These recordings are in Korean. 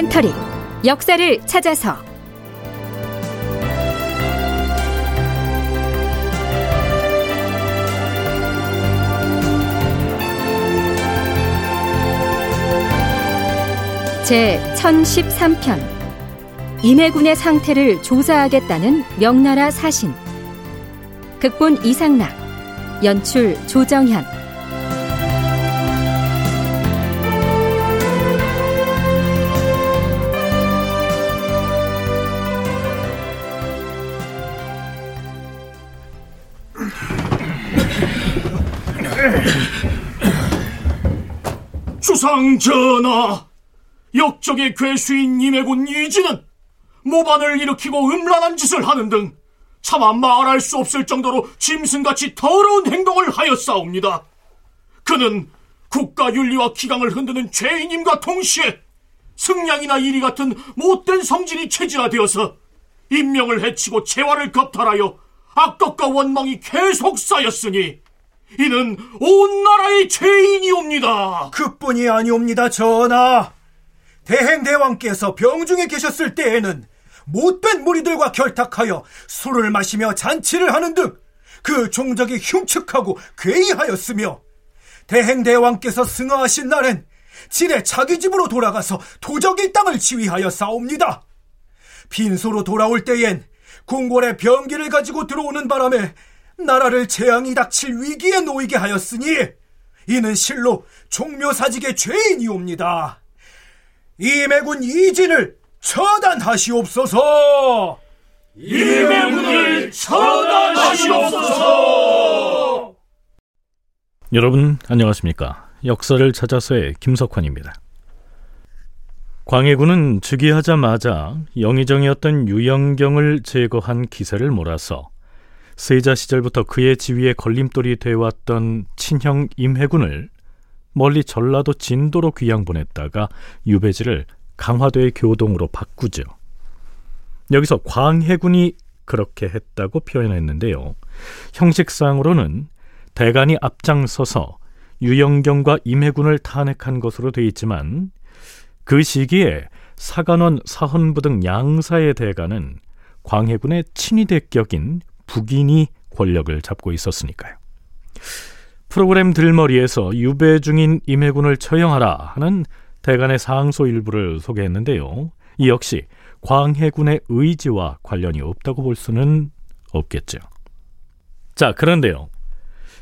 다큐멘터리 역사를 찾아서. 제 1013편. 임해군의 상태를 조사하겠다는 명나라 사신. 극본 이상락. 연출 조정현 주상 전하, 역적의 괴수인 임해군 이지는 모반을 일으키고 음란한 짓을 하는 등 차마 말할 수 없을 정도로 짐승같이 더러운 행동을 하였사옵니다. 그는 국가 윤리와 기강을 흔드는 죄인임과 동시에 승량이나 이리 같은 못된 성질이 체질화되어서 인명을 해치고 재화를 겁탈하여 악덕과 원망이 계속 쌓였으니 이는 온 나라의 죄인이옵니다. 그뿐이 아니옵니다, 전하. 대행대왕께서 병중에 계셨을 때에는 못된 무리들과 결탁하여 술을 마시며 잔치를 하는 등 그 종적이 흉측하고 괴이하였으며 대행대왕께서 승하하신 날엔 지레 자기 집으로 돌아가서 도적일 땅을 지휘하여 싸웁니다. 빈소로 돌아올 때엔 궁궐에 병기를 가지고 들어오는 바람에 나라를 재앙이 닥칠 위기에 놓이게 하였으니 이는 실로 종묘사직의 죄인이옵니다. 이매군 이진을 처단하시옵소서. 이매군을 처단하시옵소서. 여러분 안녕하십니까? 역사를 찾아서의 김석환입니다. 광해군은 즉위하자마자 영의정이었던 유영경을 제거한 기세를 몰아서 세자 시절부터 그의 지위에 걸림돌이 되어왔던 친형 임해군을 멀리 전라도 진도로 귀양 보냈다가 유배지를 강화도의 교동으로 바꾸죠. 여기서 광해군이 그렇게 했다고 표현했는데요. 형식상으로는 대간이 앞장서서 유영경과 임해군을 탄핵한 것으로 되어 있지만 그 시기에 사관원, 사헌부 등 양사의 대간은 광해군의 친위대격인 북인이 권력을 잡고 있었으니까요. 프로그램 들머리에서 유배 중인 임해군을 처형하라 하는 대간의 상소 일부를 소개했는데요. 이 역시 광해군의 의지와 관련이 없다고 볼 수는 없겠죠. 자, 그런데요.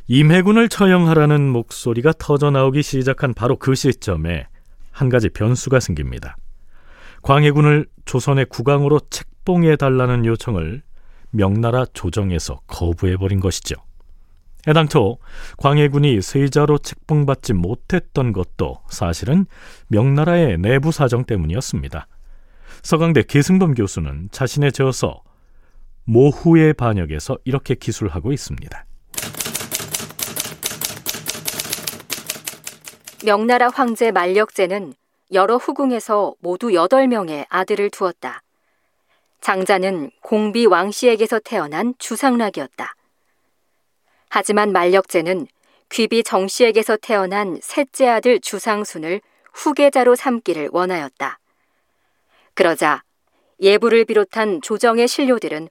임해군을 처형하라는 목소리가 터져 나오기 시작한 바로 그 시점에 한 가지 변수가 생깁니다. 광해군을 조선의 국왕으로 책봉해 달라는 요청을 명나라 조정에서 거부해버린 것이죠. 애당초 광해군이 세자로 책봉받지 못했던 것도 사실은 명나라의 내부 사정 때문이었습니다. 서강대 계승범 교수는 자신의 저서 모후의 반역에서 이렇게 기술하고 있습니다. 명나라 황제 만력제는 여러 후궁에서 모두 8명의 아들을 두었다. 장자는 공비 왕씨에게서 태어난 주상락이었다. 하지만 만력제는 귀비 정씨에게서 태어난 셋째 아들 주상순을 후계자로 삼기를 원하였다. 그러자 예부를 비롯한 조정의 신료들은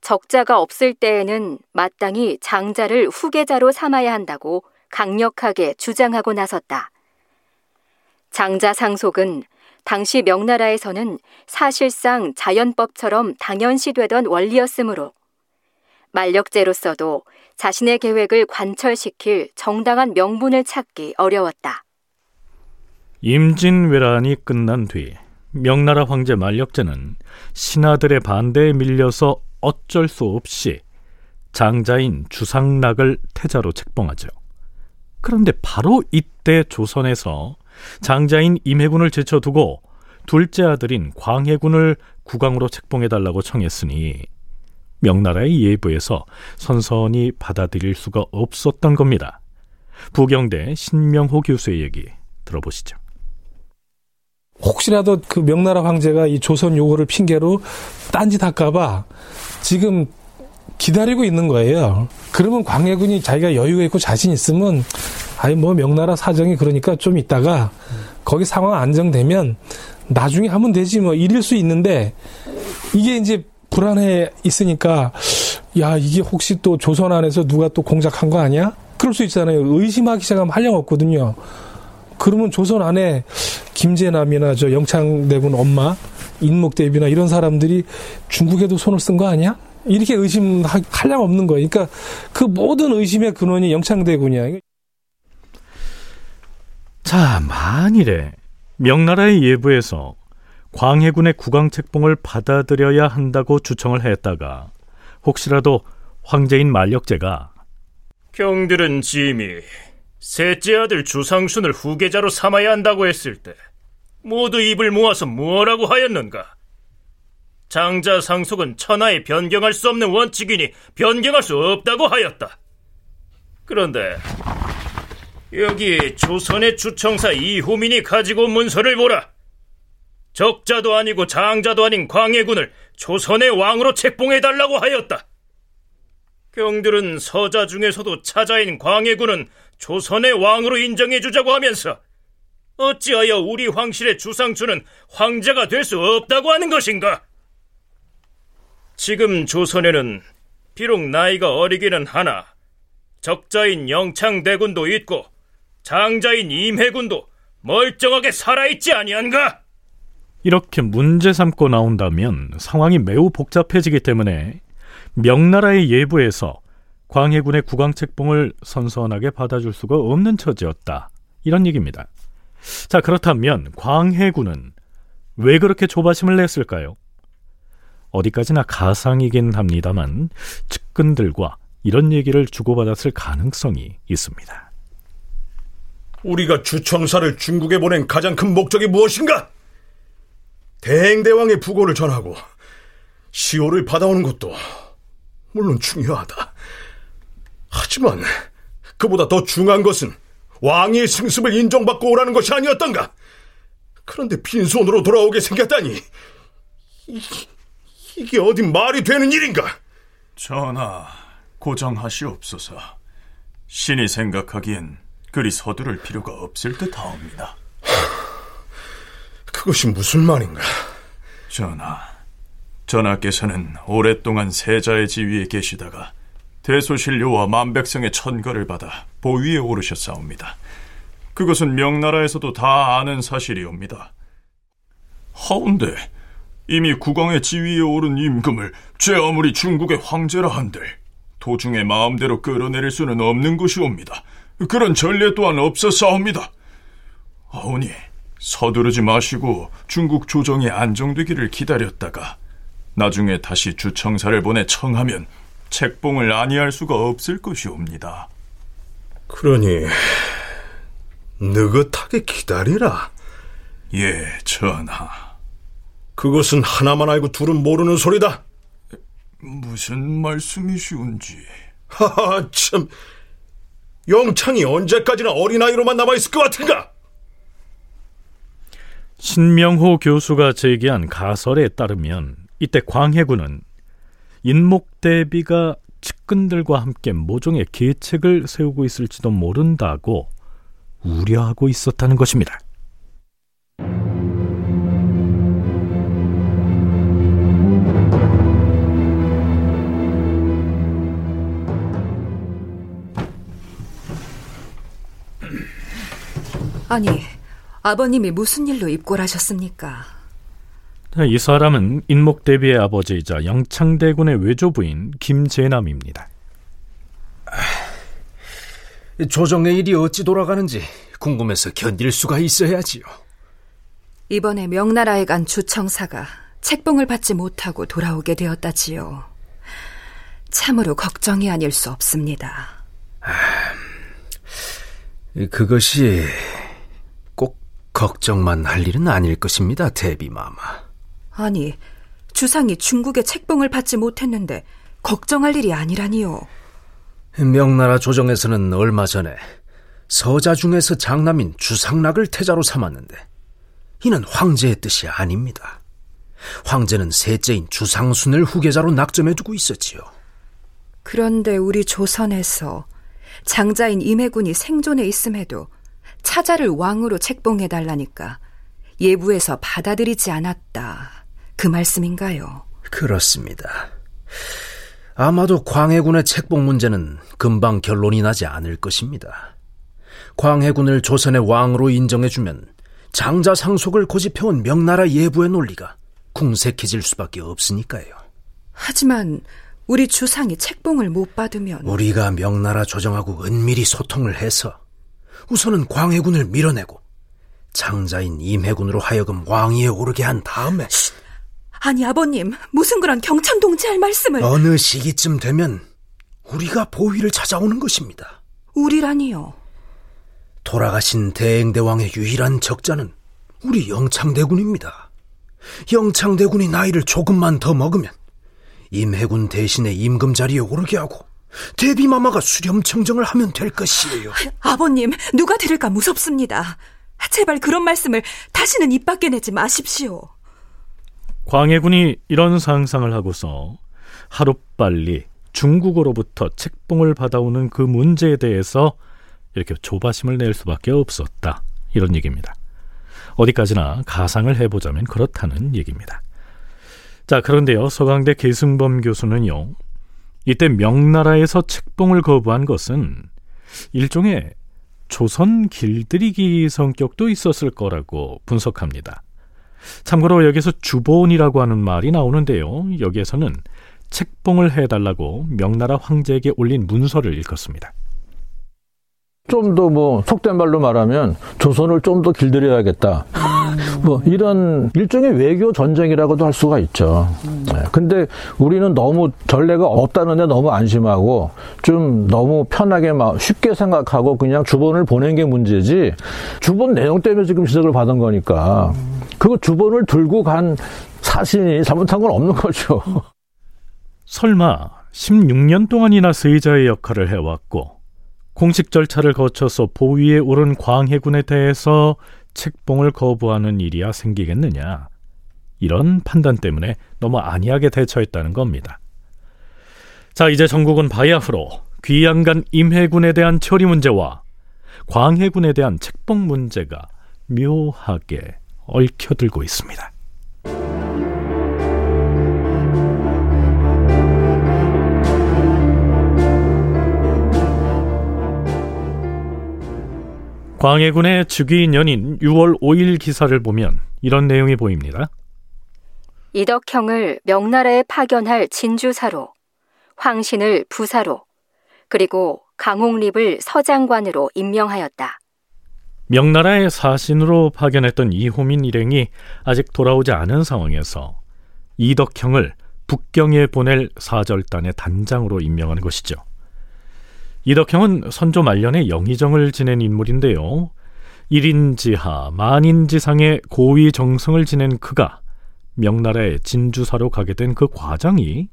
적자가 없을 때에는 마땅히 장자를 후계자로 삼아야 한다고 강력하게 주장하고 나섰다. 장자 상속은 당시 명나라에서는 사실상 자연법처럼 당연시되던 원리였으므로 만력제로서도 자신의 계획을 관철시킬 정당한 명분을 찾기 어려웠다. 임진왜란이 끝난 뒤 명나라 황제 만력제는 신하들의 반대에 밀려서 어쩔 수 없이 장자인 주상락을 태자로 책봉하죠. 그런데 바로 이때 조선에서 장자인 임해군을 제쳐두고 둘째 아들인 광해군을 국왕으로 책봉해달라고 청했으니 명나라의 예부에서 선선히 받아들일 수가 없었던 겁니다. 부경대 신명호 교수의 얘기 들어보시죠. 혹시라도 그 명나라 황제가 이 조선 요구를 핑계로 딴짓 할까봐 지금 기다리고 있는 거예요. 그러면 광해군이 자기가 여유가 있고 자신 있으면 아니 뭐 명나라 사정이 그러니까 좀 있다가 거기 상황 안정되면 나중에 하면 되지 뭐 이럴 수 있는데 이게 이제 불안해 있으니까 야 이게 혹시 또 조선 안에서 누가 또 공작한 거 아니야? 그럴 수 있잖아요. 의심하기 시작하면 한량 없거든요. 그러면 조선 안에 김재남이나 저 영창대군 엄마, 인목대비나 이런 사람들이 중국에도 손을 쓴 거 아니야? 이렇게 의심할 량 없는 거예요. 그러니까 그 모든 의심의 근원이 영창대군이야. 자, 만일에 명나라의 예부에서 광해군의 국왕책봉을 받아들여야 한다고 주청을 했다가 혹시라도 황제인 만력제가 경들은 짐이 셋째 아들 주상순을 후계자로 삼아야 한다고 했을 때 모두 입을 모아서 무엇라고 하였는가? 장자 상속은 천하에 변경할 수 없는 원칙이니 변경할 수 없다고 하였다. 그런데 여기 조선의 주청사 이호민이 가지고 온 문서를 보라. 적자도 아니고 장자도 아닌 광해군을 조선의 왕으로 책봉해달라고 하였다. 경들은 서자 중에서도 차자인 광해군은 조선의 왕으로 인정해주자고 하면서 어찌하여 우리 황실의 주상주는 황제가 될 수 없다고 하는 것인가? 지금 조선에는 비록 나이가 어리기는 하나 적자인 영창대군도 있고 장자인 임해군도 멀쩡하게 살아있지 아니한가? 이렇게 문제 삼고 나온다면 상황이 매우 복잡해지기 때문에 명나라의 예부에서 광해군의 국왕책봉을 선선하게 받아줄 수가 없는 처지였다. 이런 얘기입니다. 자, 그렇다면 광해군은 왜 그렇게 조바심을 냈을까요? 어디까지나 가상이긴 합니다만 측근들과 이런 얘기를 주고받았을 가능성이 있습니다. 우리가 주청사를 중국에 보낸 가장 큰 목적이 무엇인가? 대행대왕의 부고를 전하고 시호를 받아오는 것도 물론 중요하다. 하지만 그보다 더 중요한 것은 왕의 승습을 인정받고 오라는 것이 아니었던가? 그런데 빈손으로 돌아오게 생겼다니 이, 이게 어디 말이 되는 일인가? 전하, 고정하시옵소서. 신이 생각하기엔 그리 서두를 필요가 없을 듯하옵니다. 그것이 무슨 말인가? 전하, 전하께서는 오랫동안 세자의 지위에 계시다가 대소신료와 만백성의 천거를 받아 보위에 오르셨사옵니다. 그것은 명나라에서도 다 아는 사실이옵니다. 하운데 이미 국왕의 지위에 오른 임금을 제 아무리 중국의 황제라 한들 도중에 마음대로 끌어내릴 수는 없는 것이옵니다. 그런 전례 또한 없었사옵니다. 아오니 서두르지 마시고 중국 조정이 안정되기를 기다렸다가 나중에 다시 주청사를 보내 청하면 책봉을 아니할 수가 없을 것이옵니다. 그러니 느긋하게 기다리라. 예, 전하. 그것은 하나만 알고 둘은 모르는 소리다. 무슨 말씀이시온지. 하하, 참. 영창이 언제까지나 어린아이로만 남아있을 것 같은가? 신명호 교수가 제기한 가설에 따르면 이때 광해군은 인목대비가 측근들과 함께 모종의 계책을 세우고 있을지도 모른다고 우려하고 있었다는 것입니다. 아니, 아버님이 무슨 일로 입골하셨습니까? 이 사람은 인목대비의 아버지이자 영창대군의 외조부인 김재남입니다. 조정의 일이 어찌 돌아가는지 궁금해서 견딜 수가 있어야지요. 이번에 명나라에 간 주청사가 책봉을 받지 못하고 돌아오게 되었다지요. 참으로 걱정이 아닐 수 없습니다. 그것이 걱정만 할 일은 아닐 것입니다, 대비마마. 아니, 주상이 중국의 책봉을 받지 못했는데 걱정할 일이 아니라니요. 명나라 조정에서는 얼마 전에 서자 중에서 장남인 주상락을 태자로 삼았는데 이는 황제의 뜻이 아닙니다. 황제는 셋째인 주상순을 후계자로 낙점해 두고 있었지요. 그런데 우리 조선에서 장자인 임해군이 생존해 있음에도 차자를 왕으로 책봉해 달라니까 예부에서 받아들이지 않았다. 그 말씀인가요? 그렇습니다. 아마도 광해군의 책봉 문제는 금방 결론이 나지 않을 것입니다. 광해군을 조선의 왕으로 인정해주면 장자 상속을 고집해온 명나라 예부의 논리가 궁색해질 수밖에 없으니까요. 하지만 우리 주상이 책봉을 못 받으면 우리가 명나라 조정하고 은밀히 소통을 해서 우선은 광해군을 밀어내고 장자인 임해군으로 하여금 왕위에 오르게 한 다음에 아니 아버님 무슨 그런 경천 동지할 말씀을 어느 시기쯤 되면 우리가 보위를 찾아오는 것입니다. 우리라니요. 돌아가신 대행대왕의 유일한 적자는 우리 영창대군입니다. 영창대군이 나이를 조금만 더 먹으면 임해군 대신에 임금 자리에 오르게 하고 대비마마가 수렴 청정을 하면 될 것이에요. 아버님, 누가 들을까 무섭습니다. 제발 그런 말씀을 다시는 입 밖에 내지 마십시오. 광해군이 이런 상상을 하고서 하루빨리 중국으로부터 책봉을 받아오는 그 문제에 대해서 이렇게 조바심을 낼 수밖에 없었다. 이런 얘기입니다. 어디까지나 가상을 해보자면 그렇다는 얘기입니다. 자, 그런데요, 서강대 계승범 교수는요, 이때 명나라에서 책봉을 거부한 것은 일종의 조선 길들이기 성격도 있었을 거라고 분석합니다. 참고로 여기서 주본이라고 하는 말이 나오는데요. 여기에서는 책봉을 해달라고 명나라 황제에게 올린 문서를 읽었습니다. 좀 더 뭐 속된 말로 말하면 조선을 좀 더 길들여야겠다. 뭐 이런 일종의 외교 전쟁이라고도 할 수가 있죠. 네. 근데 우리는 너무 전례가 없다는데 너무 안심하고 좀 너무 편하게 막 쉽게 생각하고 그냥 주본을 보낸 게 문제지 주본 내용 때문에 지금 지적을 받은 거니까 그거 주본을 들고 간 사신이 잘못한 건 없는 거죠. 설마 16년 동안이나 세자의 역할을 해왔고 공식 절차를 거쳐서 보위에 오른 광해군에 대해서 책봉을 거부하는 일이야 생기겠느냐. 이런 판단 때문에 너무 안이하게 대처했다는 겁니다. 자, 이제 전국은 바야흐로 귀양간 임해군에 대한 처리 문제와 광해군에 대한 책봉 문제가 묘하게 얽혀들고 있습니다. 광해군의 즉위인 연인 6월 5일 기사를 보면 이런 내용이 보입니다. 이덕형을 명나라에 파견할 진주사로, 황신을 부사로, 그리고 강홍립을 서장관으로 임명하였다. 명나라의 사신으로 파견했던 이호민 일행이 아직 돌아오지 않은 상황에서 이덕형을 북경에 보낼 사절단의 단장으로 임명하는 것이죠. 이덕형은 선조 말년에 영의정을 지낸 인물인데요. 1인 지하 만인 지상의 고위 정성을 지낸 그가 명나라의 진주사로 가게 된 그 과정이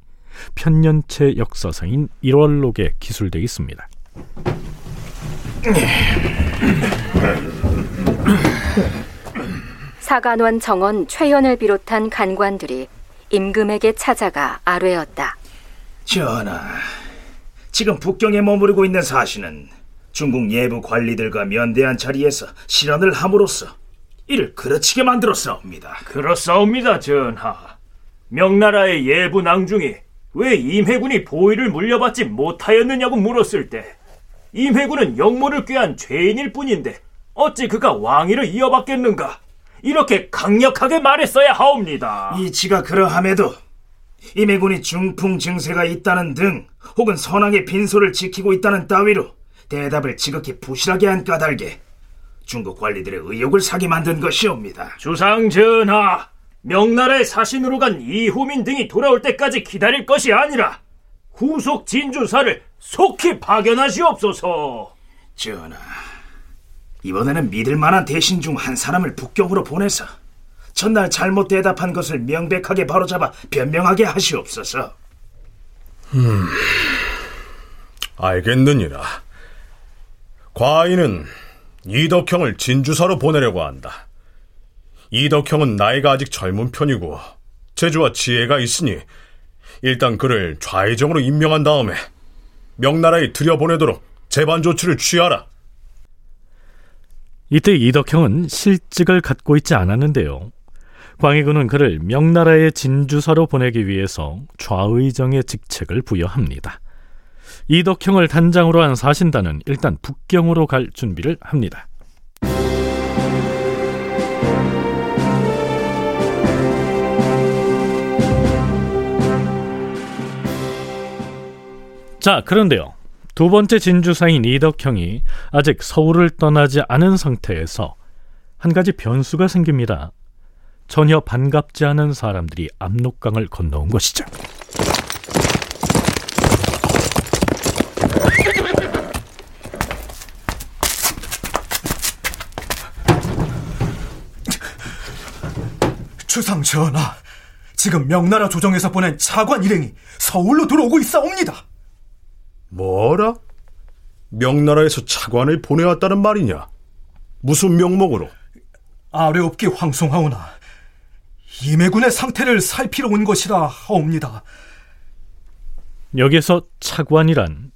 편년체 역사상인 1월록에 기술되어 있습니다. 사간원 정원 최연을 비롯한 간관들이 임금에게 찾아가 아뢰었다. 전하, 지금 북경에 머무르고 있는 사신은 중국 예부 관리들과 면대한 자리에서 실언을 함으로써 이를 그르치게 만들었사옵니다. 그렇사옵니다, 전하. 명나라의 예부 낭중이 왜 임해군이 보위를 물려받지 못하였느냐고 물었을 때 임해군은 영모를 꾀한 죄인일 뿐인데 어찌 그가 왕위를 이어받겠는가? 이렇게 강력하게 말했어야 하옵니다. 이치가 그러함에도 임해군이 중풍 증세가 있다는 등 혹은 선왕의 빈소를 지키고 있다는 따위로 대답을 지극히 부실하게 한 까닭에 중국 관리들의 의욕을 사게 만든 것이옵니다. 주상 전하, 명나라의 사신으로 간 이후민 등이 돌아올 때까지 기다릴 것이 아니라 후속 진주사를 속히 파견하시옵소서. 전하, 이번에는 믿을 만한 대신 중 한 사람을 북경으로 보내서 전날 잘못 대답한 것을 명백하게 바로잡아 변명하게 하시옵소서. 음, 알겠느니라. 과인은 이덕형을 진주사로 보내려고 한다. 이덕형은 나이가 아직 젊은 편이고 재주와 지혜가 있으니 일단 그를 좌의정으로 임명한 다음에 명나라에 들여보내도록 재반 조치를 취하라. 이때 이덕형은 실직을 갖고 있지 않았는데요. 광해군은 그를 명나라의 진주사로 보내기 위해서 좌의정의 직책을 부여합니다. 이덕형을 단장으로 한 사신단은 일단 북경으로 갈 준비를 합니다. 자, 그런데요. 두 번째 진주사인 이덕형이 아직 서울을 떠나지 않은 상태에서 한 가지 변수가 생깁니다. 전혀 반갑지 않은 사람들이 압록강을 건너온 것이죠. 주상 전하, 지금 명나라 조정에서 보낸 차관 일행이 서울로 들어오고 있사옵니다. 뭐라? 명나라에서 차관을 보내왔다는 말이냐? 무슨 명목으로? 아뢰옵기 황송하오나 임해군의 상태를 살피러 온 것이라 하옵니다. 여기서 차관이란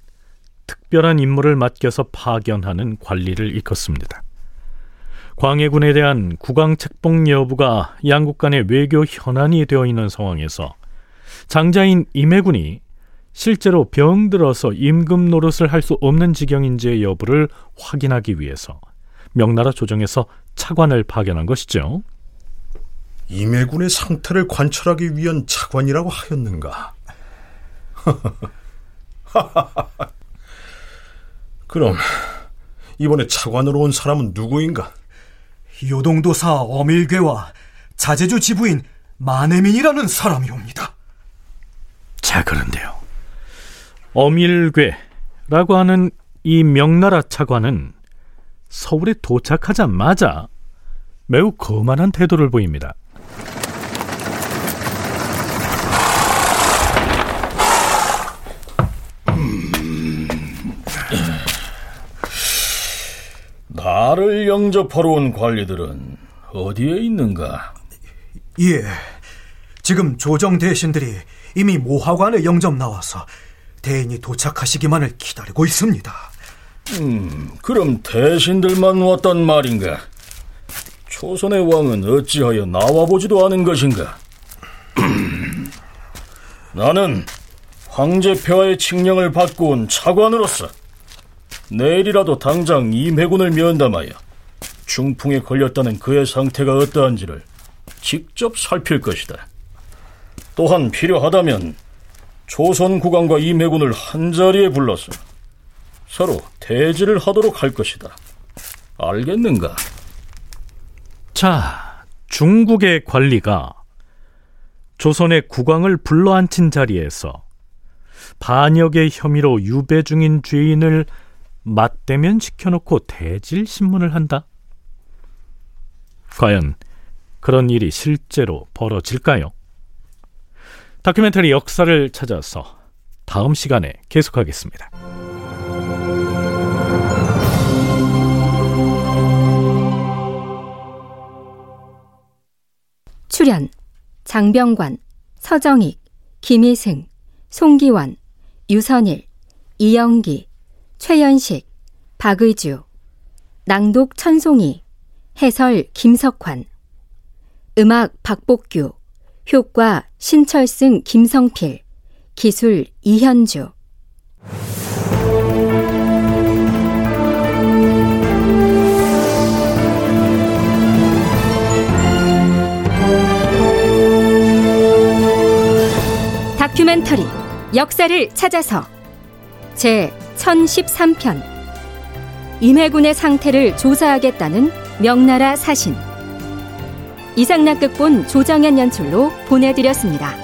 특별한 임무를 맡겨서 파견하는 관리를 일컫습니다. 광해군에 대한 국왕 책봉 여부가 양국 간의 외교 현안이 되어 있는 상황에서 장자인 임해군이 실제로 병들어서 임금 노릇을 할 수 없는 지경인지의 여부를 확인하기 위해서 명나라 조정에서 차관을 파견한 것이죠. 임해군의 상태를 관찰하기 위한 차관이라고 하였는가? 그럼 이번에 차관으로 온 사람은 누구인가? 요동도사 어밀괴와 자제주 지부인 마네민이라는 사람이옵니다. 자, 그런데요. 어밀괴라고 하는 이 명나라 차관은 서울에 도착하자마자 매우 거만한 태도를 보입니다. 나를 영접하러 온 관리들은 어디에 있는가? 예, 지금 조정 대신들이 이미 모하관에 영접 나와서 대인이 도착하시기만을 기다리고 있습니다. 음, 그럼 대신들만 왔단 말인가? 조선의 왕은 어찌하여 나와보지도 않은 것인가? 나는 황제 폐하의 칙령을 받고 온 차관으로서 내일이라도 당장 임해군을 면담하여 중풍에 걸렸다는 그의 상태가 어떠한지를 직접 살필 것이다. 또한 필요하다면 조선 국왕과 임해군을 한자리에 불러서 서로 대지를 하도록 할 것이다. 알겠는가? 자, 중국의 관리가 조선의 국왕을 불러앉힌 자리에서 반역의 혐의로 유배 중인 죄인을 맞대면 시켜놓고 대질 신문을 한다? 과연 그런 일이 실제로 벌어질까요? 다큐멘터리 역사를 찾아서 다음 시간에 계속하겠습니다. 출연 장병관, 서정익, 김희승, 송기원, 유선일, 이영기, 최연식, 박의주, 낭독 천송이, 해설 김석환, 음악 박복규, 효과 신철승 김성필, 기술 이현주. 다큐멘터리 역사를 찾아서 제 1013편 임해군의 상태를 조사하겠다는 명나라 사신 이상락극본 조정현 연출로 보내드렸습니다.